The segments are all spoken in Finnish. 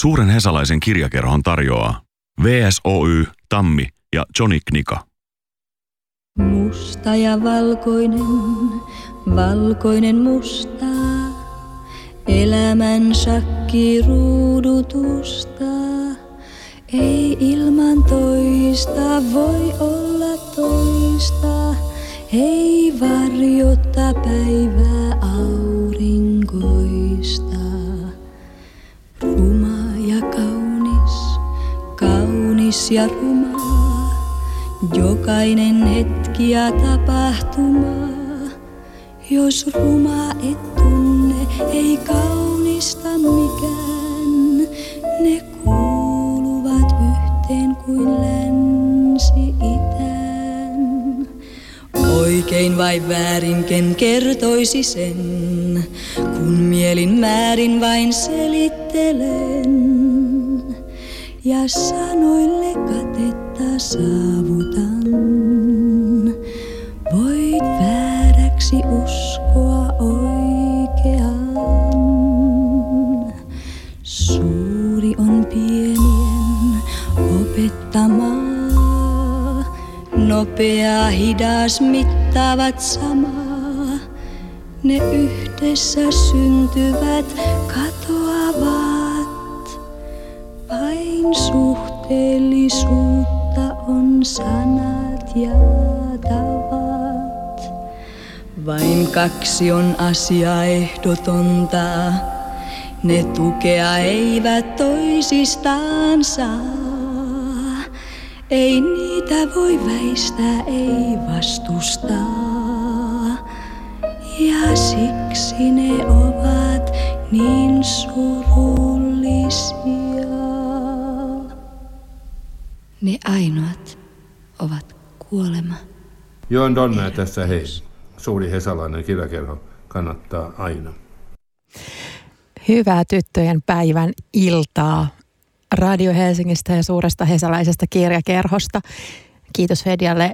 Suuren Hesalaisen kirjakerhon tarjoaa VSOY, Tammi ja Johnny Knika. Musta ja valkoinen, valkoinen musta, elämän shakki ruudutusta. Ei ilman toista voi olla toista, ei varjota päivää aurinkoista. Kaunis ja ruma, jokainen hetki ja tapahtuma. Jos ruma et tunne, ei kaunista mikään, ne kuuluvat yhteen kuin länsi itään. Oikein vai väärin, ken kertoisi sen, kun mielin määrin vain selittelen. Ja sanoille katetta saavutan, voit vääräksi uskoa oikean. Suuri on pienien opettamaa. Nopea, hidas mittaavat samaa. Ne yhdessä syntyvät, katoavat. Vain suhteellisuutta on sanat ja tavat. Vain kaksi on asia ehdotonta. Ne tukea eivät toisistaan saa. Ei niitä voi väistää, ei vastustaa. Ja siksi ne ovat niin surullisia. Ne ainoat ovat kuolema. Joen Donna tässä hei. Suuri hesalainen kirjakerho kannattaa aina. Hyvää tyttöjen päivän iltaa Radio Helsingistä ja suuresta hesalaisesta kirjakerhosta. Kiitos Fedialle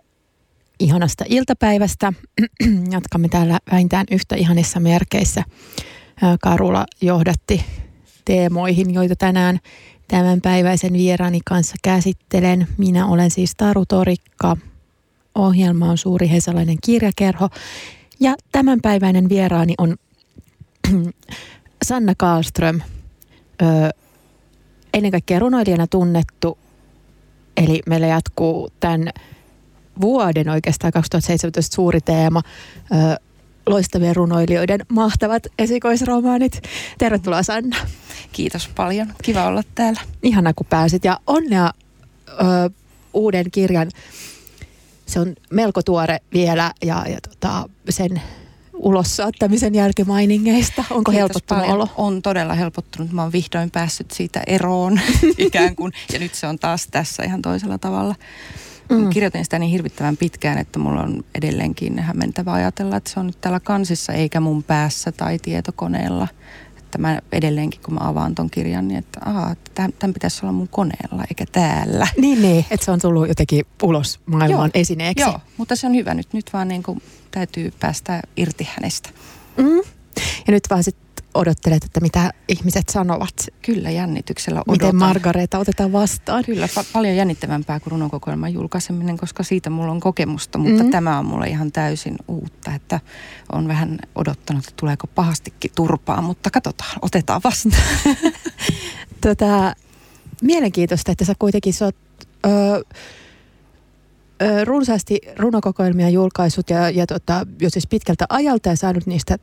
ihanasta iltapäivästä. Jatkamme täällä vähintään yhtä ihanissa merkeissä. Karula johdatti teemoihin, joita tänään tämänpäiväisen vieraani kanssa käsittelen. Minä olen siis Taru Torikka. Ohjelma on Suuri Hesalainen kirjakerho. Ja tämänpäiväinen vieraani on Sanna Karlström, ennen kaikkea runoilijana tunnettu. Eli meillä jatkuu tämän vuoden oikeastaan 2017 suuri teema, ö, loistavien runoilijoiden mahtavat esikoisromaanit. Tervetuloa Sanna. Kiitos paljon. Kiva olla täällä. Ihana kun pääsit ja onnea ö, uuden kirjan. Se on melko tuore vielä ja, ja tota, sen ulos saattamisen jälkimainingeista? Onko Kiitos helpottunut paljon. olo? On todella helpottunut. Mä oon vihdoin päässyt siitä eroon ikään kuin. Ja nyt se on taas tässä ihan toisella tavalla. Mm. Kirjoitin sitä niin hirvittävän pitkään, että mulla on edelleenkin hämmentävä ajatella, että se on nyt täällä kansissa eikä mun päässä tai tietokoneella. Että mä edelleenkin, kun mä avaan ton kirjan, niin että aha, tämän pitäisi olla mun koneella eikä täällä. Niin, niin että se on tullut jotenkin ulos maailman Joo. esineeksi. Joo, mutta se on hyvä nyt. Nyt vaan niin kuin täytyy päästä irti hänestä. Mm. Ja nyt vaan sitten odottelet, että mitä ihmiset sanovat. Kyllä jännityksellä odotan. Miten Margareta otetaan vastaan. Kyllä, pa- paljon jännittävämpää kuin runokokoelman julkaiseminen, koska siitä mulla on kokemusta, mutta Mhm. tämä on mulle ihan täysin uutta, että on vähän odottanut, että tuleeko pahastikin turpaa, mutta katsotaan, otetaan vastaan. Tota, mielenkiintoista, että sä kuitenkin sä oot, runsaasti runokokoelmia julkaisut ja, ja tota, jo siis pitkältä ajalta ja saanut niistä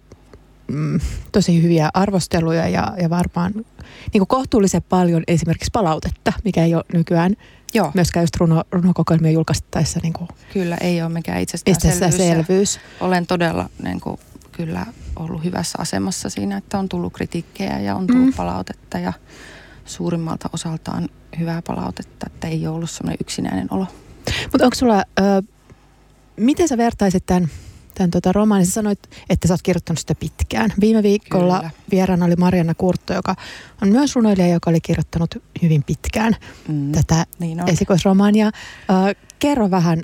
mm, tosi hyviä arvosteluja ja, ja varmaan niin kohtuullisen paljon esimerkiksi palautetta, mikä ei ole nykyään Joo, myöskään just runo, runokokoelmia julkaistaessa niin kuin kyllä ei ole mikään itsestäänselvyys. Olen todella niin kuin, kyllä ollut hyvässä asemassa siinä, että on tullut kritiikkejä ja on tullut Mm. palautetta ja suurimmalta osaltaan hyvää palautetta, että ei ole ollut semmoinen yksinäinen olo. Mutta onko sulla, ö, miten sä vertaisit tämän, tämän tota romaanin? Sä sanoit, että sä oot kirjoittanut sitä pitkään. Viime viikolla Kyllä. vieraana oli Marianna Kurtto, joka on myös runoilija, joka oli kirjoittanut hyvin pitkään Mm. tätä Niin on. esikoisromaania. Ö, kerro vähän,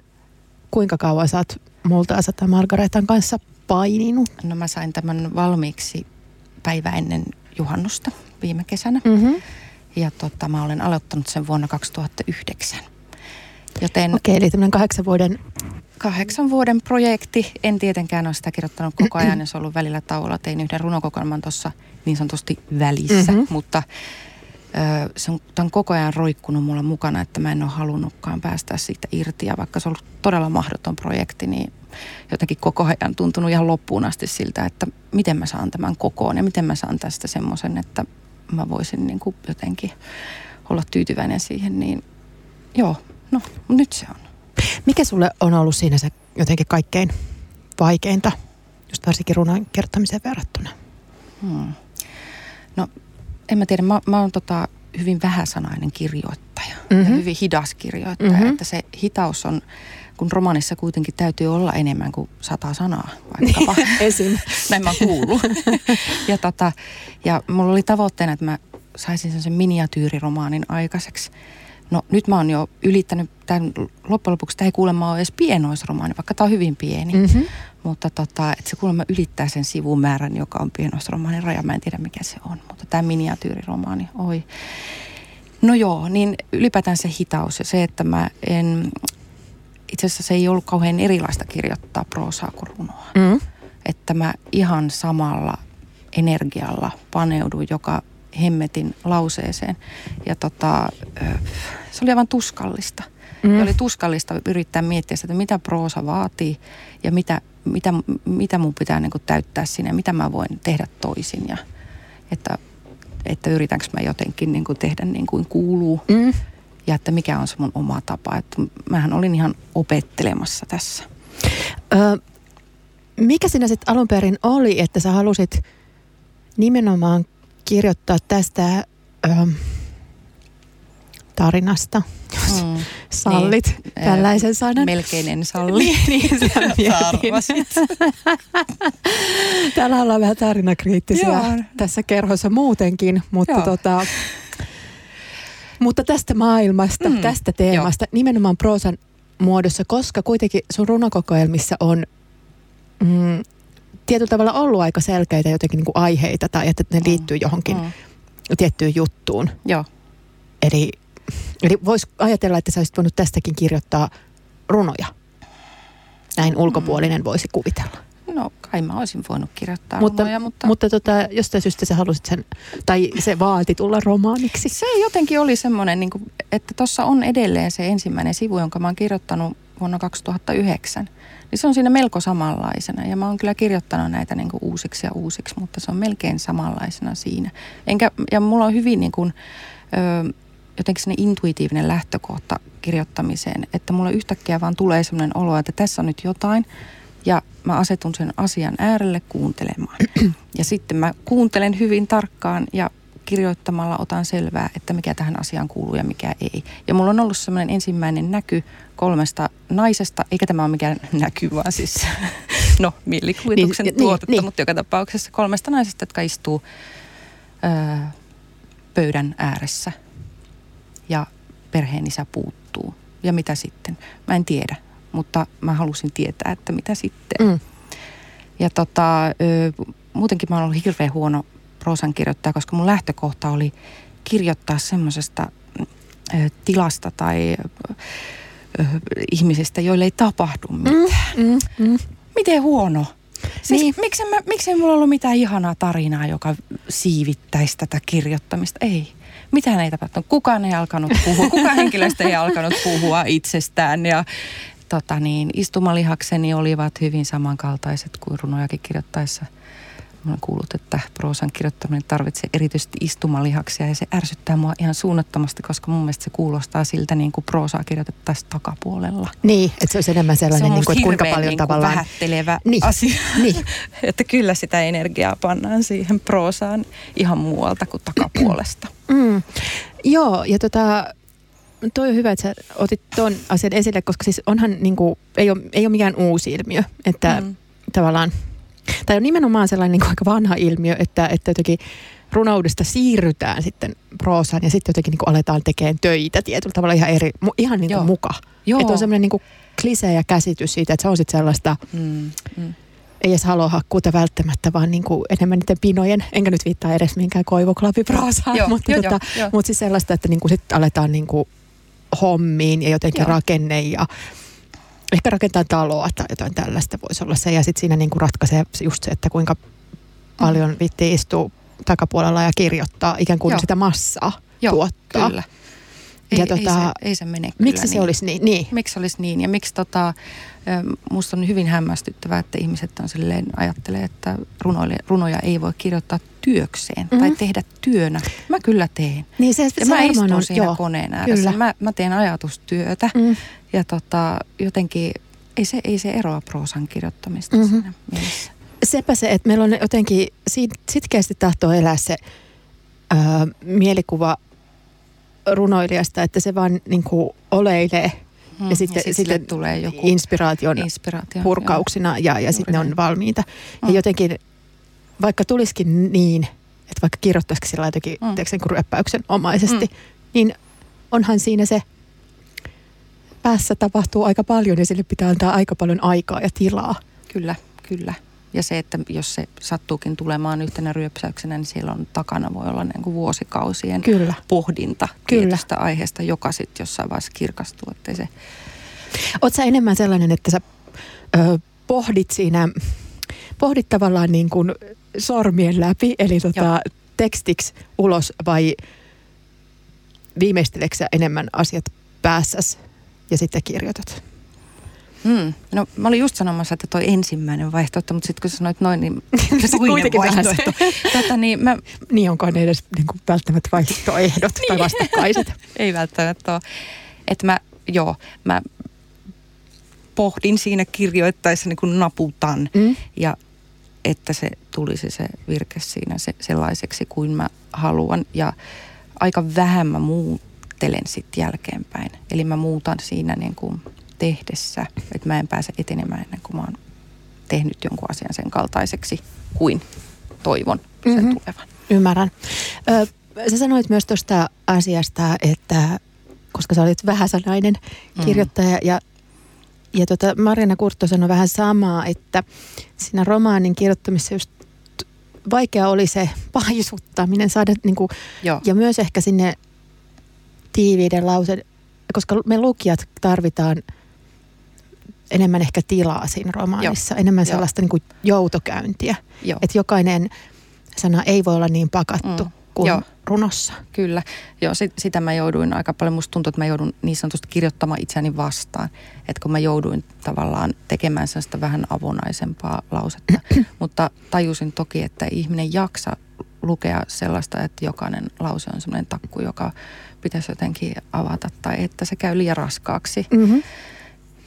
kuinka kauan sä oot Multaasa tai Margaretan kanssa paininut? No mä sain tämän valmiiksi päivä ennen juhannusta viime kesänä. Mm-hmm. Ja tota, mä olen aloittanut sen vuonna 2009. Joten Okei, eli tämmöinen kahdeksan vuoden, kahdeksan vuoden projekti. En tietenkään ole sitä kirjoittanut koko ajan, jos on ollut välillä tauolla. Tein yhden runokokoelman tuossa niin sanotusti välissä, Mhm. mm-hmm. mutta ö, se on, on koko ajan roikkunut mulla mukana, että mä en ole halunnutkaan päästä siitä irti. Ja vaikka se on ollut todella mahdoton projekti, niin jotenkin koko ajan tuntunut ihan loppuun asti siltä, että miten mä saan tämän kokoon ja miten mä saan tästä semmoisen, että mä voisin niin kuin jotenkin olla tyytyväinen siihen. Niin joo, no nyt se on. Mikä sulle on ollut siinä se jotenkin kaikkein vaikeinta, just varsinkin runon kertomiseen verrattuna? Hmm. No, en mä tiedä. Mä, mä oon tota hyvin vähäsanainen kirjoittaja mm-hmm. Mhm. ja hyvin hidas kirjoittaja. Mhm. Mm-hmm. Että se hitaus on, kun romanissa kuitenkin täytyy olla enemmän kuin sata sanaa vaikkapa. Esim. Näin mä oon kuullut. ja, tota, ja mulla oli tavoitteena, että mä saisin sen miniatyyriromaanin aikaiseksi. No nyt mä oon jo ylittänyt tämän, loppujen lopuksi tämä ei kuulemma ole edes pienoisromaani, vaikka tämä on hyvin pieni. Mm-hmm. Mutta tota, että se kuulemma ylittää sen sivumäärän, joka on pienoisromaanin raja. Mä en tiedä mikä se on, mutta tämä miniatyyriromaani, oi. No joo, niin ylipäätään se hitaus ja se, että mä en... Itse asiassa se ei ollut kauhean erilaista kirjoittaa proosaa kuin runoa. Mm. Että mä ihan samalla energialla paneuduin joka hemmetin lauseeseen. Ja tota, se oli aivan tuskallista. Mm. Ja oli tuskallista yrittää miettiä sitä, että mitä proosa vaatii ja mitä, mitä, mitä mun pitää niin kuin täyttää siinä ja mitä mä voin tehdä toisin. Ja että, että yritänkö mä jotenkin niin kuin tehdä niin kuin kuuluu Mm. ja että mikä on se mun oma tapa. Että mähän olin ihan opettelemassa tässä. Ö, mikä sinä sitten alun perin oli, että sä halusit nimenomaan kirjoittaa tästä ö, tarinasta, jos Mm. sallit Niin, tällaisen sanan? Melkein en salli. niin, mietin. Arvasit. Täällä ollaan vähän tarinakriittisiä Joo. tässä kerhossa muutenkin, mutta, Joo. tota, mutta tästä maailmasta, mm, Mm, tästä teemasta, jo. nimenomaan proosan muodossa, koska kuitenkin sun runokokoelmissa on mm, tietyllä tavalla ollut aika selkeitä jotenkin niin kuin aiheita tai että ne liittyy johonkin Mm. tiettyyn juttuun. Joo. Eli, eli voisi ajatella, että sä olisit voinut tästäkin kirjoittaa runoja. Näin ulkopuolinen voisi kuvitella. No kai mä olisin voinut kirjoittaa Mutta, runoja, mutta, mutta tota, jostain syystä sä halusit sen, tai se vaati tulla romaaniksi. se jotenkin oli semmoinen, niin kuin, että tuossa on edelleen se ensimmäinen sivu, jonka mä oon kirjoittanut vuonna 2009. Niin se on siinä melko samanlaisena ja mä oon kyllä kirjoittanut näitä niin kuin uusiksi ja uusiksi, mutta se on melkein samanlaisena siinä. Enkä, ja mulla on hyvin niin kuin, ö, jotenkin sellainen intuitiivinen lähtökohta kirjoittamiseen, että mulla yhtäkkiä vaan tulee sellainen olo, että tässä on nyt jotain ja mä asetun sen asian äärelle kuuntelemaan. Ja sitten mä kuuntelen hyvin tarkkaan ja kirjoittamalla otan selvää, että mikä tähän asiaan kuuluu ja mikä ei. Ja mulla on ollut semmoinen ensimmäinen näky kolmesta naisesta, eikä tämä ole mikään näky, vaan siis no mielikuvituksen Niin, niin, tuotetta, niin. niin. mutta joka tapauksessa kolmesta naisesta, jotka istuu ö, pöydän ääressä ja perheen isä puuttuu. Ja mitä sitten? Mä en tiedä, mutta mä halusin tietää, että mitä sitten. Mm. Ja tota, ö, muutenkin mä oon ollut hirveän huono proosan kirjoittaja, koska mun lähtökohta oli kirjoittaa semmoisesta tilasta tai ihmisistä, joille ei tapahdu mitään. Mm, mm. Miten huono? Siis Niin. miksi, mä, miksi ei mulla ollut mitään ihanaa tarinaa, joka siivittäisi tätä kirjoittamista? Ei. Mitään ei tapahtunut. Kukaan ei alkanut puhua. Kukaan henkilöstä ei alkanut puhua itsestään. Ja tota niin, istumalihakseni olivat hyvin samankaltaiset kuin runojakin kirjoittaessa. Mä olen kuullut, että proosan kirjoittaminen tarvitsee erityisesti istumalihaksia ja se ärsyttää mua ihan suunnattomasti, koska mun mielestä se kuulostaa siltä niin kuin proosaa kirjoitettaisiin takapuolella. Niin, että se olisi enemmän Se sellainen, on niin kuin, että kuinka paljon niin kuin tavallaan... vähättelevä Niin, asia. niin. että kyllä sitä energiaa pannaan siihen proosaan ihan muualta kuin takapuolesta. Mm. Joo, ja tota, toi on hyvä, että sä otit ton asian esille, koska siis onhan niin kuin, ei, ole, ei ole mikään uusi ilmiö, että. Mm. tavallaan, tai on nimenomaan sellainen niin kuin aika vanha ilmiö, että, että jotenkin runoudesta siirrytään sitten proosaan ja sitten jotenkin niin kuin aletaan tekemään töitä tietyllä tavalla ihan eri, ihan niin kuin Joo. muka. Joo. Että on semmoinen niin kuin klisee ja käsitys siitä, että se on sitten sellaista Mm, mm. ei edes halua hakkuuta välttämättä, vaan niin kuin enemmän niiden pinojen, enkä nyt viittaa edes minkään koivuklaviproosaan, Joo, mutta, joo, tota, joo, joo. mutta siis sellaista, että niin kuin sit aletaan niin kuin hommiin ja jotenkin Joo. rakenne ja ehkä rakentaa taloa tai jotain tällaista voisi olla se. Ja sitten siinä niin kuin ratkaisee just se, että kuinka paljon vitti istuu takapuolella ja kirjoittaa ikään kuin Joo. sitä massaa Joo, tuottaa. kyllä. Ei, Ja ei, tota, se, ei se mene kyllä Miksi se niin. olisi niin? Niin. Miksi se olisi niin ja miksi tota, musta on hyvin hämmästyttävää, että ihmiset on silleen, ajattelee, että runoille, runoja ei voi kirjoittaa työkseen mm-hmm. tai Mhm. tehdä työnä. Mä kyllä teen. Niin se, Ja se mä varmaan istun on, siinä joo, koneen ääressä. kyllä. Mä, mä teen ajatustyötä Mm. ja tota, jotenkin ei se, ei se eroa proosan kirjoittamista Mhm. mm-hmm. siinä mielessä. Sepä se, että meillä on jotenkin sit, sitkeästi tahtoo elää se ää, mielikuva runoilijasta, että se vaan niin kuin oleilee Mm, ja sitten, sit sitten tulee joku inspiraation inspiraatio. purkauksina ja, ja sitten ne on valmiita. Ja Mm. jotenkin, vaikka tulisikin niin, että vaikka kirjoittaisikin sillä jotenkin Mm. mm. sen ryöppäyksen omaisesti, Mm. niin onhan siinä se päässä tapahtuu aika paljon ja sille pitää antaa aika paljon aikaa ja tilaa. Kyllä, kyllä. Ja se, että jos se sattuukin tulemaan yhtenä ryöpsäyksenä, niin siellä on takana voi olla niin kuin vuosikausien Kyllä. pohdinta Kyllä. tietystä aiheesta, joka sitten jossain vaiheessa kirkastuu. Ettei se, Oot sä enemmän sellainen, että sä ö, pohdit siinä, pohdit tavallaan niin kuin sormien läpi, eli tota, Joo. tekstiksi ulos vai viimeisteleksä enemmän asiat päässäs ja sitten kirjoitat? Hmm. No mä olin just sanomassa, että toi ensimmäinen vaihtoehto, mutta sitten kun sä sanoit noin, niin toinen vaihtoehto. Tota, niin mä, Niin onko ne edes niin kuin välttämättä vaihtoehdot tai vastakkaiset? ei välttämättä ole. Että mä, joo, mä pohdin siinä kirjoittaessa niin kuin naputan. Mm? ja että se tulisi se virke siinä se, sellaiseksi kuin mä haluan. Ja aika vähän mä muuttelen sitten jälkeenpäin. Eli mä muutan siinä niin kuin tehdessä, että mä en pääse etenemään ennen kuin mä oon tehnyt jonkun asian sen kaltaiseksi kuin toivon sen Mhm. mm-hmm. tulevan. Ymmärrän. Ö, sä sanoit myös tuosta asiasta, että koska sä olit vähäsanainen Mm. kirjoittaja ja, ja tota Marjana Kurtto sanoi vähän samaa, että siinä romaanin kirjoittamisessa just vaikea oli se paisuttaminen, saada niinku, Joo, ja myös ehkä sinne tiiviiden lause, koska me lukijat tarvitaan enemmän ehkä tilaa siinä romaanissa, Joo. enemmän Joo. sellaista niinku joutokäyntiä. joo. Että jokainen sana ei voi olla niin pakattu Mm. kuin Joo. runossa. Kyllä. Joo, sit, sitä mä jouduin aika paljon. Musta tuntuu, että mä joudun niin sanotusti kirjoittamaan itseäni vastaan. Että kun mä jouduin tavallaan tekemään sellaista vähän avonaisempaa lausetta. Mutta tajusin toki, että ihminen jaksa lukea sellaista, että jokainen lause on semmoinen takku, joka pitäisi jotenkin avata. Tai että se käy liian raskaaksi. Mm-hmm.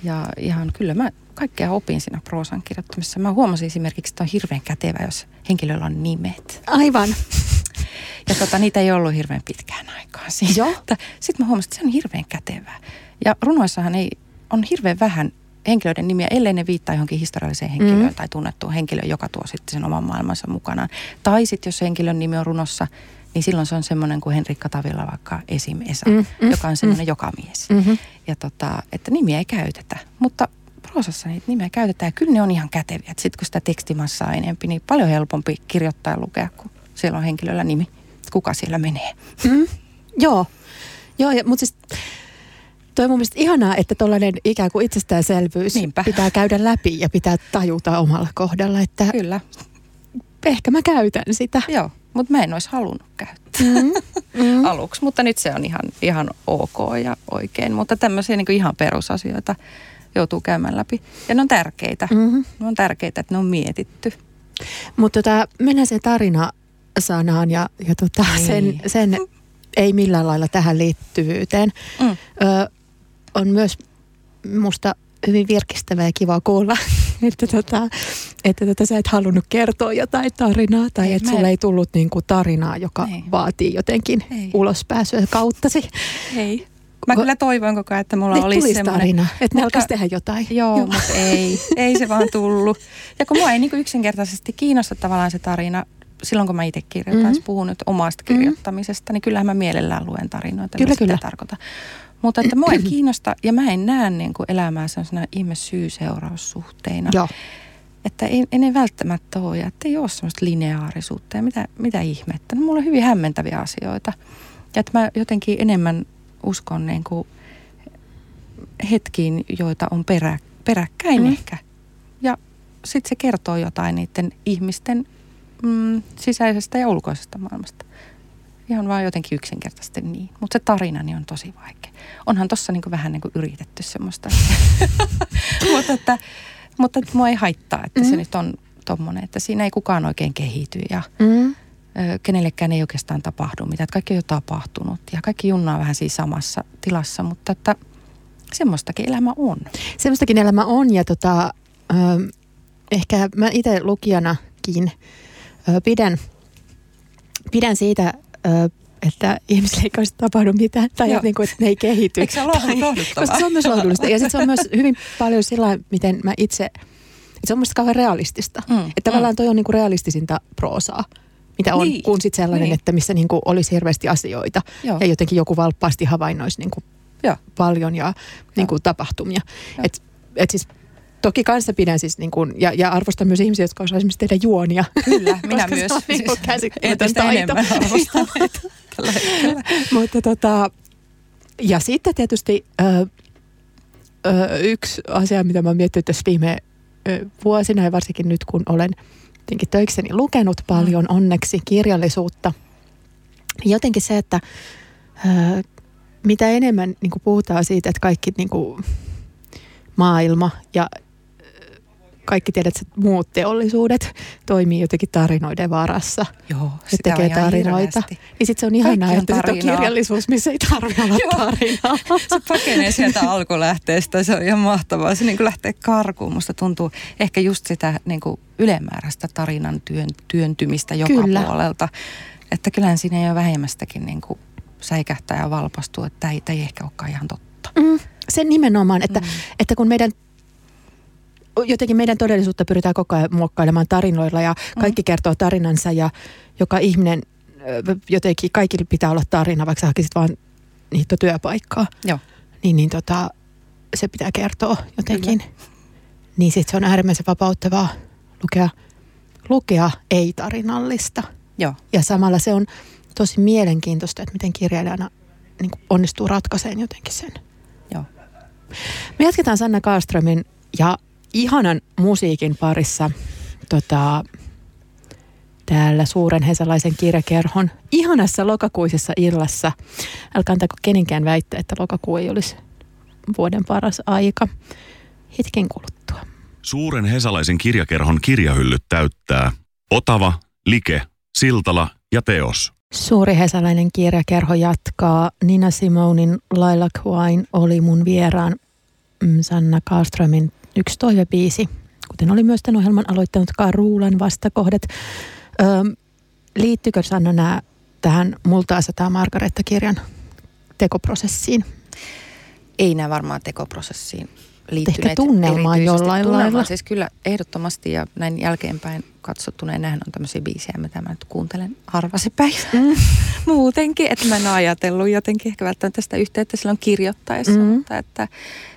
Ja ihan kyllä mä kaikkea opin siinä proosan kirjoittamisessa. Mä huomasin esimerkiksi, että on hirveän kätevä, jos henkilöllä on nimet. Aivan. Ja tota, niitä ei ollut hirveän pitkään aikaa siinä. Joo. Sitten mä huomasin, että se on hirveän kätevää. Ja runoissahan ei, on hirveän vähän henkilöiden nimiä, ellei ne viittaa johonkin historialliseen henkilöön Mm. tai tunnettuun henkilöön, joka tuo sitten sen oman maailmansa mukanaan. Tai sitten jos henkilön nimi on runossa, niin silloin se on semmoinen kuin Henrikka Tavilla vaikka Esim. Esa, Mm, mm, joka on semmoinen jokamies. Mm-hmm. Ja tota, että nimiä ei käytetä. Mutta proosassa niitä nimiä käytetään ja kyllä ne on ihan käteviä. Sitten kun sitä tekstimassaa on enempi, niin paljon helpompi kirjoittaa ja lukea, kun siellä on henkilöllä nimi. Kuka siellä menee. Mm. Joo. Joo, ja, mutta siis toi on mun mielestä ihanaa, että tuollainen ikään kuin itsestäänselvyys Niinpä. pitää käydä läpi ja pitää tajuta omalla kohdalla, että Kyllä, ehkä mä käytän sitä. joo. Mutta mä en olisi halunnut käyttää Mm. Mm. aluksi, mutta nyt se on ihan, ihan ok ja oikein. Mutta tämmöisiä niin ihan perusasioita joutuu käymään läpi. Ja ne on tärkeitä. Mm-hmm. Ne on tärkeitä, että ne on mietitty. Mutta tota, mennään se tarina sanaan ja, ja tota, Niin. sen, sen ei millään lailla tähän liittyvyyteen. Mm. Ö, on myös musta hyvin virkistävää ja kiva kuulla, että, tota, että tota, sä et halunnut kertoa jotain tarinaa tai Ei, että sulle en. ei tullut niinku tarinaa, joka Ei. vaatii jotenkin Ei. ulospääsyä kauttasi. Ei. Mä kyllä toivoin koko ajan, että mulla Nyt olisi semmoinen... tarina, että ne alkaisi tehdä jotain. Joo, Joo. mutta ei. Ei se vaan tullut. Ja kun mua ei niin yksinkertaisesti kiinnosta tavallaan se tarina, silloin kun mä itse kirjoitan, Mhm. mm-hmm. puhun nyt omasta Mhm. kirjoittamisesta, niin kyllähän mä mielellään luen tarinoita. Kyllä, kyllä. tarkoitan. Mutta että mua ei kiinnosta ja mä en näe niin kuin elämää sellaisena ihme syy-seuraussuhteina. Joo. Että ei, ei ne välttämättä ole ja että ei ole semmoista lineaarisuutta ja mitä, mitä ihmettä. No, mulla on hyvin hämmentäviä asioita. Ja että mä jotenkin enemmän uskon niin kuin hetkiin, joita on perä, peräkkäin mm. ehkä. Ja sitten se kertoo jotain niiden ihmisten mm, sisäisestä ja ulkoisesta maailmasta. Ihan vaan jotenkin yksinkertaisesti niin. Mutta se tarinani niin on tosi vaikea. Onhan tuossa niinku vähän niinku yritetty semmoista. mutta, että, mutta että mua ei haittaa, että mm. se nyt on tommonen, että siinä ei kukaan oikein kehity ja mm. kenellekään ei oikeastaan tapahdu mitään. Että kaikki on jo tapahtunut ja kaikki junnaa vähän siinä samassa tilassa, mutta että semmoistakin elämä on. Semmoistakin elämä on ja tota, äh, ehkä mä itse lukijanakin äh, pidän, pidän siitä että ihmisille ei kanssa tapahdu mitään tai että, niin kuin, että ne ei kehity. Eikö se ole Koska se on myös lohdullista. Ja sitten se on myös hyvin paljon sillä miten mä itse, että se on myös kauhean realistista. Mm, että tavallaan mm. toi on niin kuin realistisinta proosaa mitä on, niin, kun sitten sellainen, niin. että missä niin kuin olisi hirveästi asioita Joo. ja jotenkin joku valppaasti havainnoisi niin kuin Joo. paljon ja niin kuin tapahtumia. Et, et siis Toki kanssa pidän siis niin kuin, ja, ja arvostan myös ihmisiä, jotka osaavat esimerkiksi tehdä juonia. Kyllä, minä myös. On niin siis käsittämätön taito. Mutta tota, ja sitten tietysti ö, ö, yksi asia, mitä mä miettinyt tässä viime ö, vuosina ja varsinkin nyt, kun olen jotenkin töikseni lukenut paljon mm. onneksi kirjallisuutta. Jotenkin se, että ö, mitä enemmän niin kuin puhutaan siitä, että kaikki niin kuin, maailma ja kaikki tiedät, että muut teollisuudet toimii jotenkin tarinoiden varassa. Joo, ja tekee tarinoita. Niin sitten se on ihanaa, että on kirjallisuus, missä ei tarvitse olla tarinaa. se pakenee sieltä alkulähteestä, se on ihan mahtavaa. Se niin kuin lähtee karkuun. Musta tuntuu ehkä just sitä niin kuin ylimääräistä tarinan työn, työntymistä joka Kyllä. puolelta. Että kyllähän siinä ei ole vähemmästäkin niin kuin säikähtää ja valpastua, että tämä ei, tämä ei ehkä olekaan ihan totta. Mm, sen nimenomaan, että, mm. että kun meidän jotenkin meidän todellisuutta pyritään koko ajan muokkailemaan tarinoilla ja kaikki mm. kertoo tarinansa ja joka ihminen jotenkin, kaikille pitää olla tarina, vaikka sä hakisit vaan niitä työpaikkaa. Joo. Niin, niin tota, se pitää kertoa jotenkin. Kyllä. Niin sitten se on äärimmäisen vapauttavaa lukea, lukea ei-tarinallista. Joo. Ja samalla se on tosi mielenkiintoista, että miten kirjailijana niin onnistuu ratkaiseen jotenkin sen. Joo. Me jatketaan Sanna Kaaströmin ja ihanan musiikin parissa tota, täällä suuren hesalaisen kirjakerhon ihanassa lokakuisessa illassa. Älkää antako kenenkään väittää, että lokakuu ei olisi vuoden paras aika. Hetken kuluttua. Suuren hesalaisen kirjakerhon kirjahyllyt täyttää Otava, Like, Siltala ja Teos. Suuri hesalainen kirjakerho jatkaa. Nina Simonin Laila Quine oli mun vieraan mm, Sanna Kaaströmin yksi toivebiisi, kuten oli myös tämän ohjelman aloittanut Karuulan vastakohdat. Öö, liittyykö Sanna nämä tähän Multa asetaa Margaretta-kirjan tekoprosessiin? Ei nämä varmaan tekoprosessiin liittyneet. Ehkä tunnelmaan jollain lailla. Siis kyllä ehdottomasti ja näin jälkeenpäin katsottuna, nämähän on tämmöisiä biisejä, mitä mä nyt kuuntelen harva se päivä. Mm. Muutenkin, että mä en ole ajatellut jotenkin ehkä välttämättä tästä yhteyttä silloin kirjoittaessa, mm. mutta että,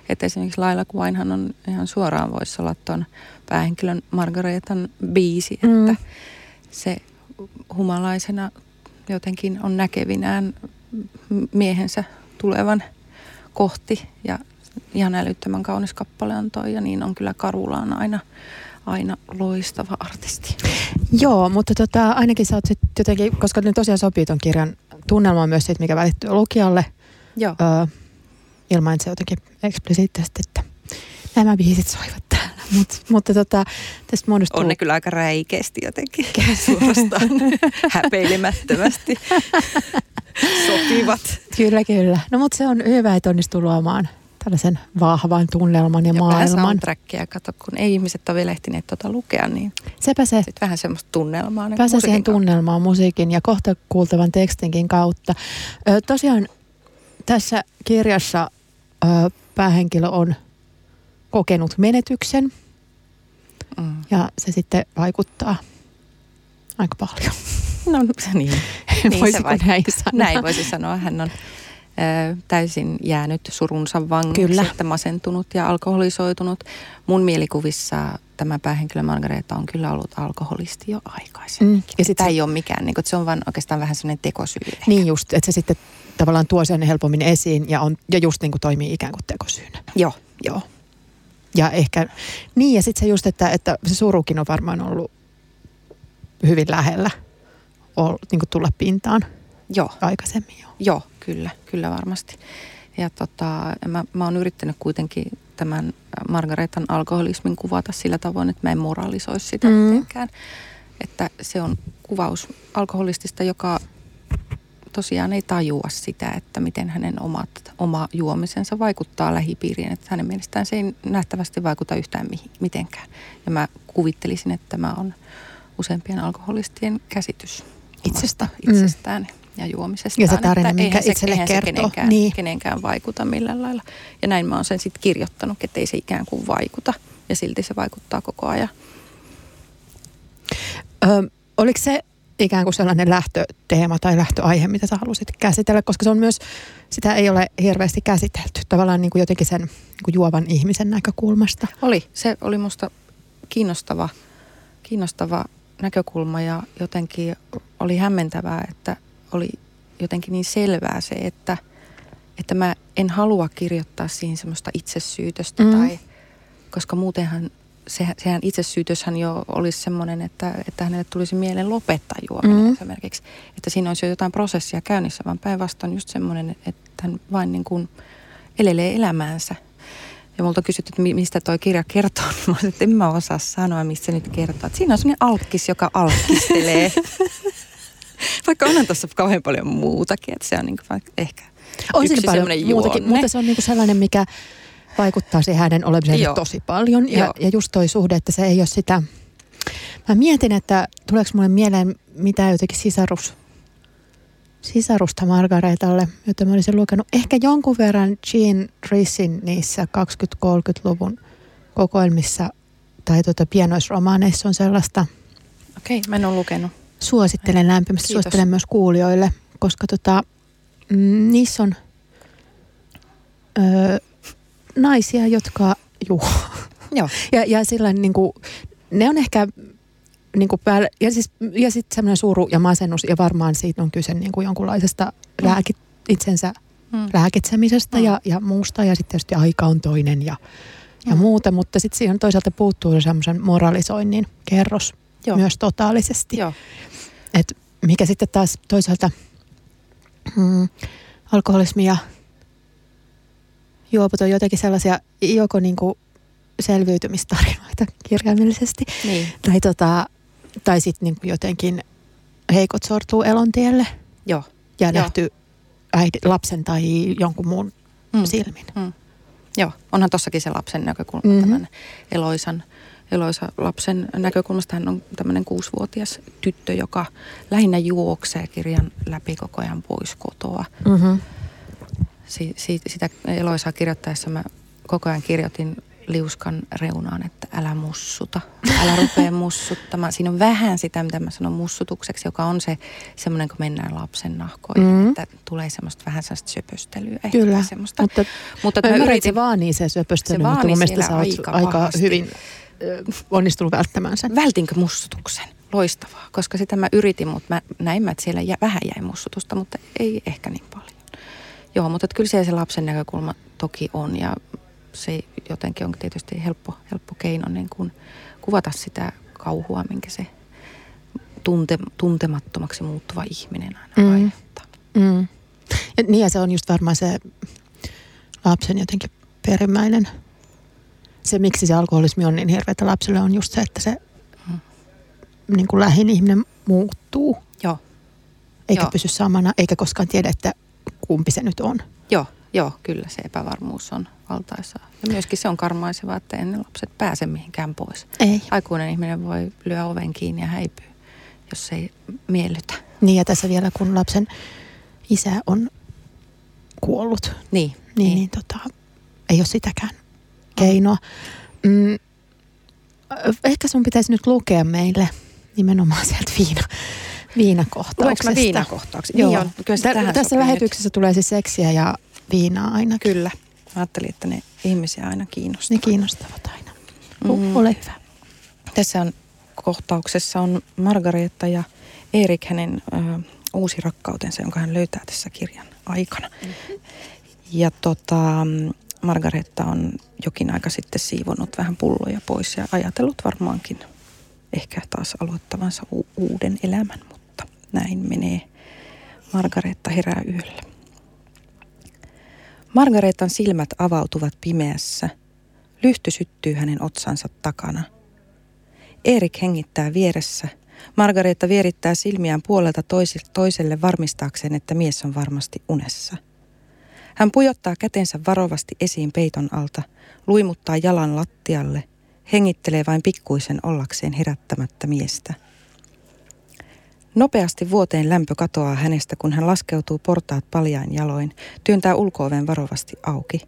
että esimerkiksi Laila Kuvainhan on ihan suoraan voisi olla tuon päähenkilön Margaretan biisi, että mm. se humalaisena jotenkin on näkevinään miehensä tulevan kohti ja ihan älyttömän kaunis kappale on toi ja niin on kyllä Karulaan aina, aina loistava artisti. Joo, mutta tota, ainakin sä oot sit jotenkin, koska nyt tosiaan sopii ton kirjan tunnelma myös siitä, mikä välittyy lukijalle. Joo. Öö, ilman, että se jotenkin eksplisiittisesti, että nämä biisit soivat täällä. Mut, mutta tota, tästä muodostuu... On ne kyllä aika räikeästi jotenkin suorastaan häpeilemättömästi sopivat. Kyllä, kyllä. No mutta se on hyvä, että onnistuu luomaan tällaisen vahvan tunnelman ja, ja maailman. soundtrackia, kato, kun ei ihmiset ole vielä ehtineet tuota lukea, niin Sepä se. Sitten vähän semmoista tunnelmaa. Niin Pääsee siihen tunnelmaan musiikin ja kohta kuultavan tekstinkin kautta. Ö, tosiaan tässä kirjassa ö, päähenkilö on kokenut menetyksen mm. ja se sitten vaikuttaa aika paljon. No niin, niin se vaikka, näin, näin voisi sanoa. Hän on täysin jäänyt surunsa vangiksi, Kyllä. että masentunut ja alkoholisoitunut. Mun mielikuvissa tämä päähenkilö Margareta on kyllä ollut alkoholisti jo aikaisemmin. Mm, ja sit Tämä se- ei ole mikään, niin että se on vaan oikeastaan vähän sellainen tekosyy. ehkä. Niin just, että se sitten tavallaan tuo sen helpommin esiin ja, on, ja just niin kuin toimii ikään kuin tekosyynä. Joo, joo. Ja ehkä, niin ja sitten se just, että, että se surukin on varmaan ollut hyvin lähellä ol, niin kuin tulla pintaan Joo, aikaisemmin jo. joo, kyllä, kyllä varmasti. Ja tota, mä, mä oon yrittänyt kuitenkin tämän Margaretan alkoholismin kuvata sillä tavoin, että mä en moralisoi sitä Mm. mm. mitenkään. Että se on kuvaus alkoholistista, joka tosiaan ei tajua sitä, että miten hänen omat, oma juomisensa vaikuttaa lähipiiriin. Että hänen mielestään se ei nähtävästi vaikuta yhtään mihin, mitenkään. Ja mä kuvittelisin, että tämä on useimpien alkoholistien käsitys Itsestä. omasta itsestään ja juomisestaan. Ja se tarina, että minkä eihän se, itselle eihän kertoo. Se kenenkään, Niin. kenenkään vaikuta millään lailla. Ja näin mä oon sen sitten kirjoittanut, että ei se ikään kuin vaikuta. Ja silti se vaikuttaa koko ajan. Ö, oliko se ikään kuin sellainen lähtöteema tai lähtöaihe, mitä sä halusit käsitellä, koska se on myös, sitä ei ole hirveästi käsitelty tavallaan niin kuin jotenkin sen niin kuin juovan ihmisen näkökulmasta. Oli. Se oli musta kiinnostava, kiinnostava näkökulma ja jotenkin oli hämmentävää, että oli jotenkin niin selvää se, että, että mä en halua kirjoittaa siinä semmoista itsesyytöstä Mm. tai koska muutenhan se, sehän itsesyytöshän jo olisi semmoinen, että, että hänelle tulisi mieleen lopettaa juominen Mm. esimerkiksi. Että siinä olisi jo jotain prosessia käynnissä, vaan päinvastoin just semmoinen, että hän vain niin kuin elelee elämäänsä. Ja multa on kysytty, että mi- mistä toi kirja kertoo, niin mä olisin, että en mä osaa sanoa, mistä se nyt kertoo. Että siinä on semmoinen alkkis, joka alkkistelee. Vaikka onhan tuossa kauhean paljon muutakin, että se on niin kuin ehkä On yksi siinä paljon semmoinen muutakin, juonne. mutta se on niin kuin sellainen, mikä vaikuttaa siihen hänen olemiseen Joo. tosi paljon. Ja, Joo. ja just toi suhde, että se ei ole sitä... Mä mietin, että tuleeko mulle mieleen mitään jotenkin sisarus, sisarusta Margaretalle, jota mä olisin lukenut. Ehkä jonkun verran Jean Rissin niissä 20-30-luvun kokoelmissa tai tuota pienoisromaaneissa on sellaista, Okei, mä en ole lukenut. Suosittelen lämpimästi, Kiitos. suosittelen myös kuulijoille, koska tota, mm, niissä on öö, naisia, jotka juo. Joo. Ja, ja sillä niin kuin, ne on ehkä niin kuin päällä, ja, siis, ja sitten semmoinen suru ja masennus, ja varmaan siitä on kyse niin kuin jonkunlaisesta Mm. lääki, itsensä Mm. lääkitsemisestä Mm. ja, ja muusta, ja sitten tietysti aika on toinen ja, ja Mm. muuta, mutta sitten siihen toisaalta puuttuu semmoisen moralisoinnin kerros Joo. myös totaalisesti. Joo. Et mikä sitten taas toisaalta mm, alkoholismi ja juopot on jotenkin sellaisia joko niinku selviytymistarinoita kirjaimellisesti Niin. tai, tota, tai sitten niinku jotenkin heikot sortuu elontielle Joo. ja Joo. nähty äidi, lapsen tai jonkun muun Mm. silmin. Joo, onhan tossakin se lapsen näkökulma, Mhm. mm-hmm. tämän Eloisan, Eloisa lapsen näkökulmasta. Hän on tämmöinen kuusivuotias tyttö, joka lähinnä juoksee kirjan läpi koko ajan pois kotoa. Mm-hmm. Si- si- sitä Eloisaa kirjoittaessa mä koko ajan kirjoitin liuskan reunaan, että älä mussuta, älä rupea mussuttamaan. Siinä on vähän sitä, mitä mä sanon mussutukseksi, joka on se semmoinen, kun mennään lapsen nahkoihin, Mm. että tulee semmoista vähän sellaista söpöstelyä. Ehkä Kyllä, semmoista. mutta mutta mä mä ymmärrän, yritin, se vaanii se söpöstely, Se mutta mun mielestä sä oot aika aika hyvin onnistunut välttämään sen. Vältinkö mussutuksen? Loistavaa, koska sitä mä yritin, mutta mä näin mä, että siellä jä, vähän jäi mussutusta, mutta ei ehkä niin paljon. Joo, mutta että kyllä se lapsen näkökulma toki on ja se jotenkin on tietysti helppo, helppo keino niin kuin kuvata sitä kauhua, minkä se tunte, tuntemattomaksi muuttuva ihminen aina mm. aiheuttaa. Mm. Ja, niin ja se on just varmaan se lapsen jotenkin perimmäinen, se miksi se alkoholismi on niin hirveätä lapselle on just se, että se Mm. niin kuin lähin ihminen muuttuu, Joo, eikä Joo. pysy samana, eikä koskaan tiedä, että kumpi se nyt on. joo, joo, kyllä se epävarmuus on valtaisaa. Ja myöskin se on karmaisevaa, että ennen lapset pääse mihinkään pois. Ei. Aikuinen ihminen voi lyö oven kiinni ja häipyä, jos se ei miellytä. Niin ja tässä vielä kun lapsen isä on kuollut, Niin, niin, niin tota, ei ole sitäkään keinoa. Mm, ehkä sun pitäisi nyt lukea meille nimenomaan sieltä viina, viinakohtauksesta. Luenko mä viinakohtauksen? Joo. Niin on. Kyllä se Tä- tässä lähetyksessä tulee siis seksiä ja viinaa aina. Nyt. Kyllä. Mä ajattelin, että ne ihmisiä aina kiinnostaa. Ne kiinnostavat aina. Mm. Mm. Ole hyvä. Tässä on kohtauksessa on Margareta ja Erik hänen ö, uusi rakkautensa, jonka hän löytää tässä kirjan aikana. Mm-hmm. Ja tota, Margareta on jokin aika sitten siivonut vähän pulloja pois ja ajatellut varmaankin ehkä taas aloittavansa u- uuden elämän, mutta näin menee. Margareta herää yöllä. Margaretan silmät avautuvat pimeässä. Lyhty syttyy hänen otsansa takana. Erik hengittää vieressä. Margareta vierittää silmiään puolelta toiselle varmistaakseen, että mies on varmasti unessa. Hän pujottaa kätensä varovasti esiin peiton alta, luimuttaa jalan lattialle, hengittelee vain pikkuisen ollakseen herättämättä miestä. Nopeasti vuoteen lämpö katoaa hänestä, kun hän laskeutuu portaat paljain jaloin, työntää ulkooven varovasti auki.